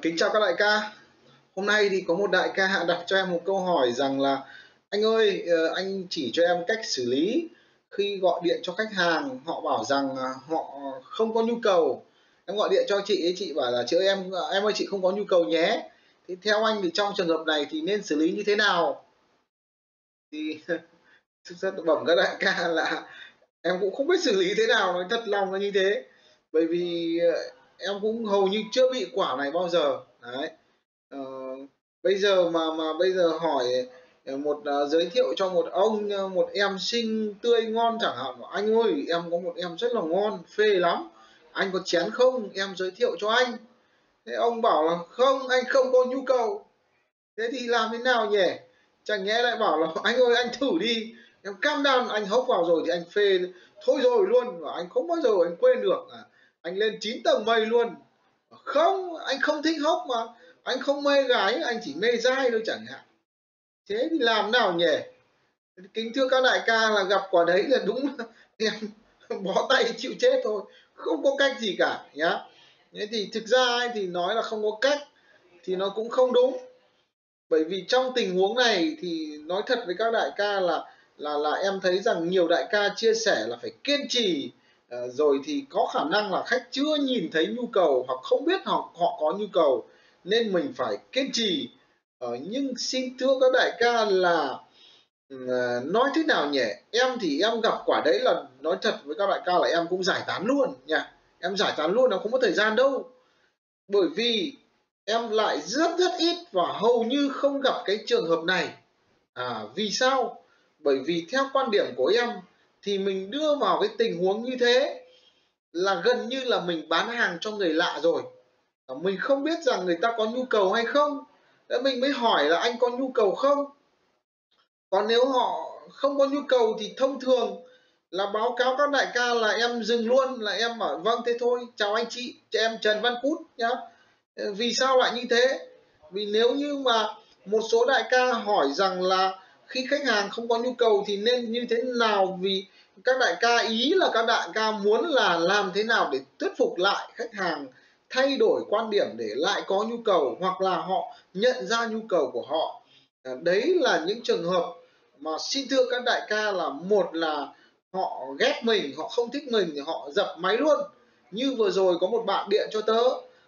Kính chào các đại ca. Hôm nay thì có một đại ca đặt cho em một câu hỏi rằng là anh ơi, ờ, anh chỉ cho em cách xử lý khi gọi điện cho khách hàng họ bảo rằng họ không có nhu cầu. Em gọi điện cho chị ấy chị bảo là chị ơi em em ơi chị không có nhu cầu nhé. Thì theo anh thì trong trường hợp này thì nên xử lý như thế nào? Thì thực ra bẩm các đại ca là em cũng không biết xử lý thế nào nói thật lòng là như thế. Bởi vì ờ, em cũng hầu như chưa bị quả này bao giờ. Đấy. Ờ, bây giờ mà mà bây giờ hỏi ờ, một uh, giới thiệu cho một ông ờ, một em xinh tươi ngon chẳng hạn. Anh ơi em có một em rất là ngon phê lắm. Anh có chén không? Em giới thiệu cho anh. Thế ông bảo là không anh không có nhu cầu. Thế thì làm thế nào nhỉ? Chẳng nhẽ lại bảo là anh ơi anh thử đi. Em cam đoan anh hốc vào rồi thì anh phê thôi rồi luôn. Và anh không bao giờ anh quên được. À anh lên 9 tầng mây luôn. Không, anh không thích hốc mà. Anh không mê gái, anh chỉ mê dai thôi chẳng hạn. Thế thì làm nào nhỉ? Kính thưa các đại ca là gặp quả đấy là đúng. Em bó tay chịu chết thôi. Không có cách gì cả, nhá. Thế thì thực ra thì nói là không có cách, thì nó cũng không đúng. Bởi vì trong tình huống này thì nói thật với các đại ca là là là em thấy rằng nhiều đại ca chia sẻ là phải kiên trì Ờ, rồi thì có khả năng là khách chưa nhìn thấy nhu cầu hoặc không biết họ họ có nhu cầu nên mình phải kiên trì. Uh, nhưng xin thưa các đại ca là uh, nói thế nào nhỉ? Em thì em gặp quả đấy là nói thật với các đại ca là em cũng giải tán luôn nha. Em giải tán luôn là không có thời gian đâu. Bởi vì em lại rất rất ít và hầu như không gặp cái trường hợp này. À vì sao? Bởi vì theo quan điểm của em thì mình đưa vào cái tình huống như thế là gần như là mình bán hàng cho người lạ rồi. Mình không biết rằng người ta có nhu cầu hay không. Thế mình mới hỏi là anh có nhu cầu không? Còn nếu họ không có nhu cầu thì thông thường là báo cáo các đại ca là em dừng luôn, là em bảo vâng thế thôi, chào anh chị, cho em Trần Văn Cút nhá. Vì sao lại như thế? Vì nếu như mà một số đại ca hỏi rằng là khi khách hàng không có nhu cầu thì nên như thế nào? Vì các đại ca ý là các đại ca muốn là làm thế nào để thuyết phục lại khách hàng thay đổi quan điểm để lại có nhu cầu hoặc là họ nhận ra nhu cầu của họ. À, đấy là những trường hợp mà xin thưa các đại ca là một là họ ghét mình họ không thích mình thì họ dập máy luôn. Như vừa rồi có một bạn điện cho tớ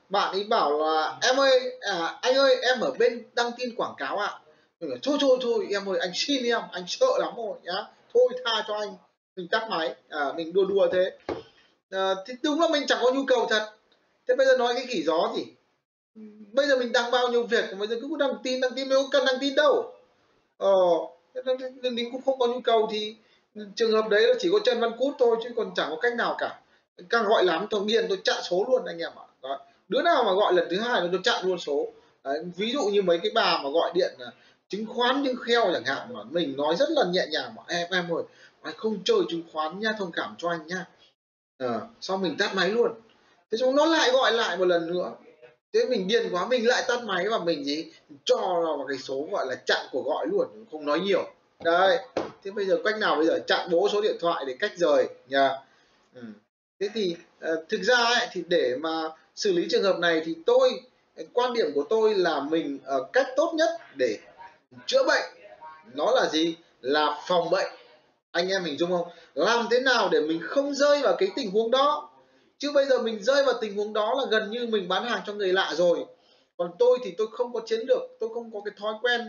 bạn ấy bảo là em ơi à, anh ơi em ở bên đăng tin quảng cáo ạ. À mình thôi thôi thôi em ơi anh xin em anh sợ lắm rồi nhá thôi tha cho anh mình tắt máy. À, mình đua đùa thế. À, thì đúng là mình chẳng có nhu cầu thật. Thế bây giờ nói cái khỉ gió gì? Bây giờ mình đang bao nhiêu việc bây giờ cứ đăng tin đăng tin đâu cần đăng tin đâu. Ờ mình cũng không có nhu cầu thì trường hợp đấy là chỉ có chân văn cút thôi chứ còn chẳng có cách nào cả. Càng gọi lắm tôi điên tôi chặn số luôn anh em ạ. Đó. đứa nào mà gọi lần thứ hai là tôi chặn luôn số. Đấy, ví dụ như mấy cái bà mà gọi điện chứng khoán nhưng kheo chẳng hạn mà mình nói rất là nhẹ nhàng mà em em ơi anh không chơi chứng khoán nha thông cảm cho anh nha. Ờ, à, sau mình tắt máy luôn. Thế chúng nó lại gọi lại một lần nữa. Thế mình điên quá mình lại tắt máy và mình gì cho vào cái số gọi là chặn của gọi luôn không nói nhiều. Đây thế bây giờ cách nào bây giờ? Chặn bố số điện thoại để cách rời nhà, ừ. thế thì uh, thực ra ấy, thì để mà xử lý trường hợp này thì tôi quan điểm của tôi là mình uh, cách tốt nhất để chữa bệnh nó là gì? Là phòng bệnh anh em mình dung không? Làm thế nào để mình không rơi vào cái tình huống đó? Chứ bây giờ mình rơi vào tình huống đó là gần như mình bán hàng cho người lạ rồi. Còn tôi thì tôi không có chiến lược tôi không có cái thói quen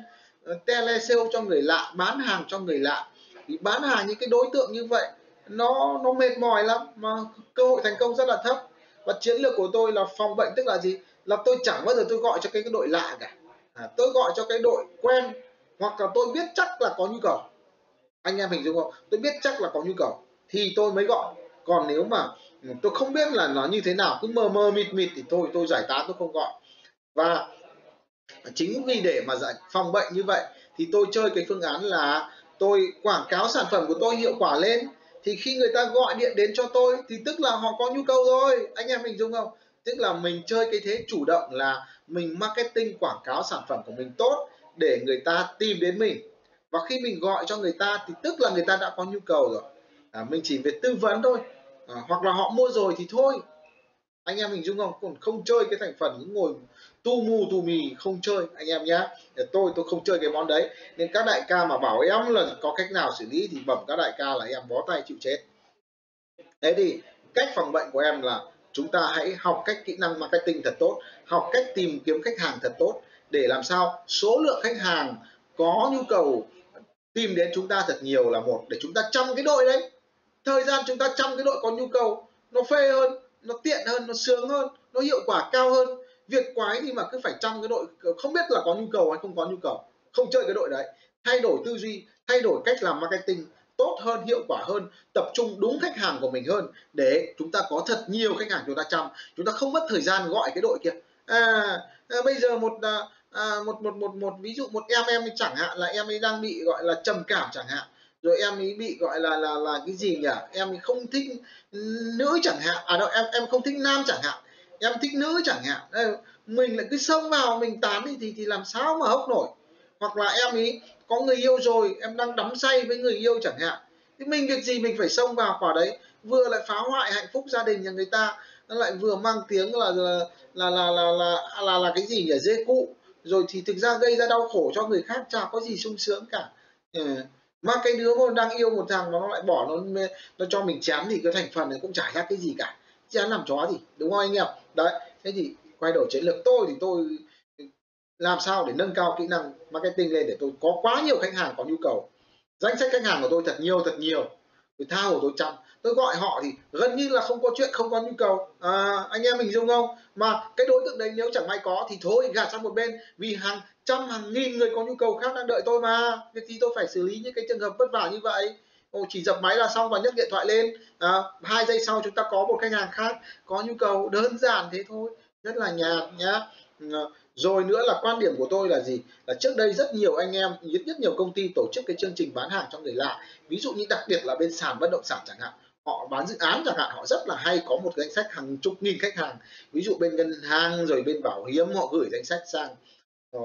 ờ, tele sale cho người lạ bán hàng cho người lạ. Thì bán hàng những cái đối tượng như vậy nó nó mệt mỏi lắm mà cơ hội thành công rất là thấp. Và chiến lược của tôi là phòng bệnh tức là gì? Là tôi chẳng bao giờ tôi gọi cho cái, cái đội lạ cả. À, tôi gọi cho cái đội quen hoặc là tôi biết chắc là có nhu cầu anh em hình dung không? Tôi biết chắc là có nhu cầu. Thì tôi mới gọi. Còn nếu mà tôi không biết là nó như thế nào, cứ mơ mơ mịt mịt thì thôi, tôi giải tán, tôi không gọi. Và chính vì để mà giải, phòng bệnh như vậy, thì tôi chơi cái phương án là tôi quảng cáo sản phẩm của tôi hiệu quả lên. Thì khi người ta gọi điện đến cho tôi, thì tức là họ có nhu cầu rồi. Anh em hình dung không? Tức là mình chơi cái thế chủ động là mình marketing quảng cáo sản phẩm của mình tốt để người ta tìm đến mình và khi mình gọi cho người ta thì tức là người ta đã có nhu cầu rồi. À, mình chỉ việc tư vấn thôi. À, hoặc là họ mua rồi thì thôi. Anh em mình dung không? Còn không chơi cái thành phần những ngồi tu mù tu mì không chơi anh em nhá. Tôi tôi không chơi cái món đấy. Nên các đại ca mà bảo em là có cách nào xử lý thì bẩm các đại ca là em bó tay chịu chết. Thế thì cách phòng bệnh của em là chúng ta hãy học cách kỹ năng marketing thật tốt học cách tìm kiếm khách hàng thật tốt để làm sao số lượng khách hàng có nhu cầu tìm đến chúng ta thật nhiều là một để chúng ta chăm cái đội đấy. Thời gian chúng ta chăm cái đội có nhu cầu nó phê hơn nó tiện hơn nó sướng hơn nó hiệu quả cao hơn. Việc quái thì mà cứ phải chăm cái đội không biết là có nhu cầu hay không có nhu cầu. Không chơi cái đội đấy. Thay đổi tư duy thay đổi cách làm marketing tốt hơn hiệu quả hơn tập trung đúng khách hàng của mình hơn để chúng ta có thật nhiều khách hàng chúng ta chăm. Chúng ta không mất thời gian gọi cái đội kia. À, à bây giờ một à, à, một một một một ví dụ một em em chẳng hạn là em ấy đang bị gọi là trầm cảm chẳng hạn. Rồi em ấy bị gọi là là là cái gì nhỉ? Em ấy không thích nữ chẳng hạn. À đâu em em không thích nam chẳng hạn. Em thích nữ chẳng hạn. Mình lại cứ xông vào mình tán thì thì, thì làm sao mà hốc nổi. Hoặc là em ấy có người yêu rồi em đang đắm say với người yêu chẳng hạn. Thì mình việc gì mình phải xông vào quả đấy? Vừa lại phá hoại hạnh phúc gia đình nhà người ta nó lại vừa mang tiếng là là là là là là, là, là cái gì nhỉ? Dê cụ rồi thì thực ra gây ra đau khổ cho người khác chả có gì sung sướng cả. Ừ. mà cái đứa mà đang yêu một thằng mà nó lại bỏ nó nó cho mình chán thì cái thành phần này cũng chả khác cái gì cả. Chán làm chó gì, đúng không anh em? Đấy, thế thì quay đổi chiến lược. Tôi thì tôi làm sao để nâng cao kỹ năng marketing lên để tôi có quá nhiều khách hàng có nhu cầu. Danh sách khách hàng của tôi thật nhiều thật nhiều tôi thao hồ tôi chăm tôi gọi họ thì gần như là không có chuyện không có nhu cầu. À, anh em mình dung không? Mà cái đối tượng đấy nếu chẳng may có thì thôi gạt sang một bên. Vì hàng trăm hàng nghìn người có nhu cầu khác đang đợi tôi mà. Việc thì tôi phải xử lý những cái trường hợp vất vả như vậy. Ồ, chỉ dập máy là xong và nhấc điện thoại lên. À, hai giây sau chúng ta có một khách hàng khác có nhu cầu đơn giản thế thôi. Rất là nhạt nhá. Ờ, rồi nữa là quan điểm của tôi là gì? Là trước đây rất nhiều anh em rất rất nhiều công ty tổ chức cái chương trình bán hàng cho người lạ. Ví dụ như đặc biệt là bên sàn bất động sản chẳng hạn. Họ bán dự án chẳng hạn họ rất là hay có một danh sách hàng chục nghìn khách hàng. Ví dụ bên ngân hàng rồi bên bảo hiểm họ gửi danh sách sang ờ,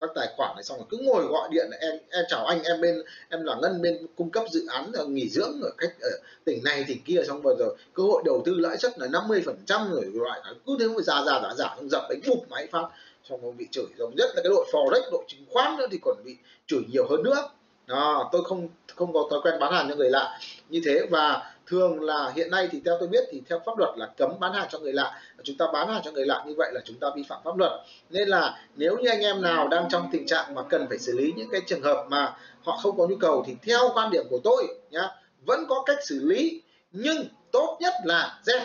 các tài khoản này xong rồi cứ ngồi gọi điện em em chào anh em bên em là ngân bên cung cấp dự án là nghỉ dưỡng ở cách ở ờ, tỉnh này tỉnh kia xong rồi rồi cơ hội đầu tư lãi suất là 50 phần trăm rồi loại cứ thế mà ra ra giả giả dập đánh bụp máy phát xong rồi bị chửi giống nhất là cái đội forex đội chứng khoán nữa thì còn bị chửi nhiều hơn nữa. Đó, tôi không không có thói quen bán hàng cho người lạ như thế. Và thường là hiện nay thì theo tôi biết thì theo pháp luật là cấm bán hàng cho người lạ. Chúng ta bán hàng cho người lạ như vậy là chúng ta vi phạm pháp luật. Nên là nếu như anh em nào đang trong tình trạng mà cần phải xử lý những cái trường hợp mà họ không có nhu cầu thì theo quan điểm của tôi nhá vẫn có cách xử lý nhưng tốt nhất là dẹp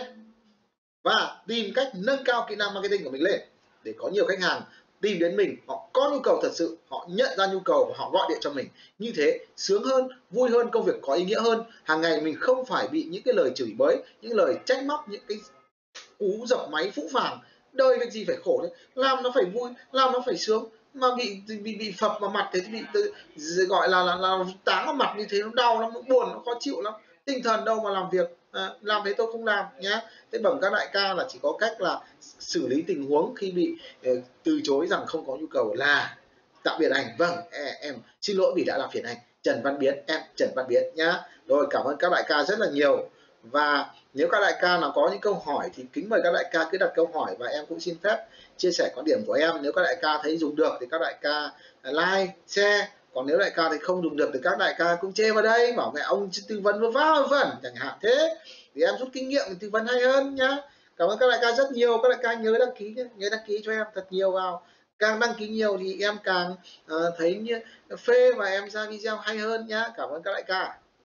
và tìm cách nâng cao kỹ năng marketing của mình lên để có nhiều khách hàng tìm đến mình họ có nhu cầu thật sự họ nhận ra nhu cầu và họ gọi điện cho mình. Như thế sướng hơn vui hơn công việc có ý nghĩa hơn. Hàng ngày mình không phải bị những cái lời chửi bới những lời trách móc những cái cú dập máy phũ phàng. Đời việc gì phải khổ đấy làm nó phải vui làm nó phải sướng. Mà bị bị bị phập vào mặt thế thì bị tự, gọi là là, là táng vào mặt như thế nó đau lắm nó buồn nó khó chịu lắm. Tinh thần đâu mà làm việc à, làm thế tôi không làm nhé thế bẩm các đại ca là chỉ có cách là xử lý tình huống khi bị ờ, từ chối rằng không có nhu cầu là tạm biệt anh vâng em xin lỗi vì đã làm phiền anh. Trần Văn Biến em Trần Văn Biến nhá. Rồi cảm ơn các đại ca rất là nhiều. Và nếu các đại ca nào có những câu hỏi thì kính mời các đại ca cứ đặt câu hỏi và em cũng xin phép chia sẻ quan điểm của em. Nếu các đại ca thấy dùng được thì các đại ca like share còn nếu đại ca thì không dùng được thì các đại ca cũng chê vào đây bảo mẹ ông tư vấn vớ vá vẩn chẳng hạn thế. Thì em rút kinh nghiệm thì tư vấn hay hơn nhá. Cảm ơn các đại ca rất nhiều các đại ca nhớ đăng ký nhé nhớ đăng ký cho em thật nhiều vào. Càng đăng ký nhiều thì em càng uh, thấy như phê và em ra video hay hơn nhá. Cảm ơn các đại ca.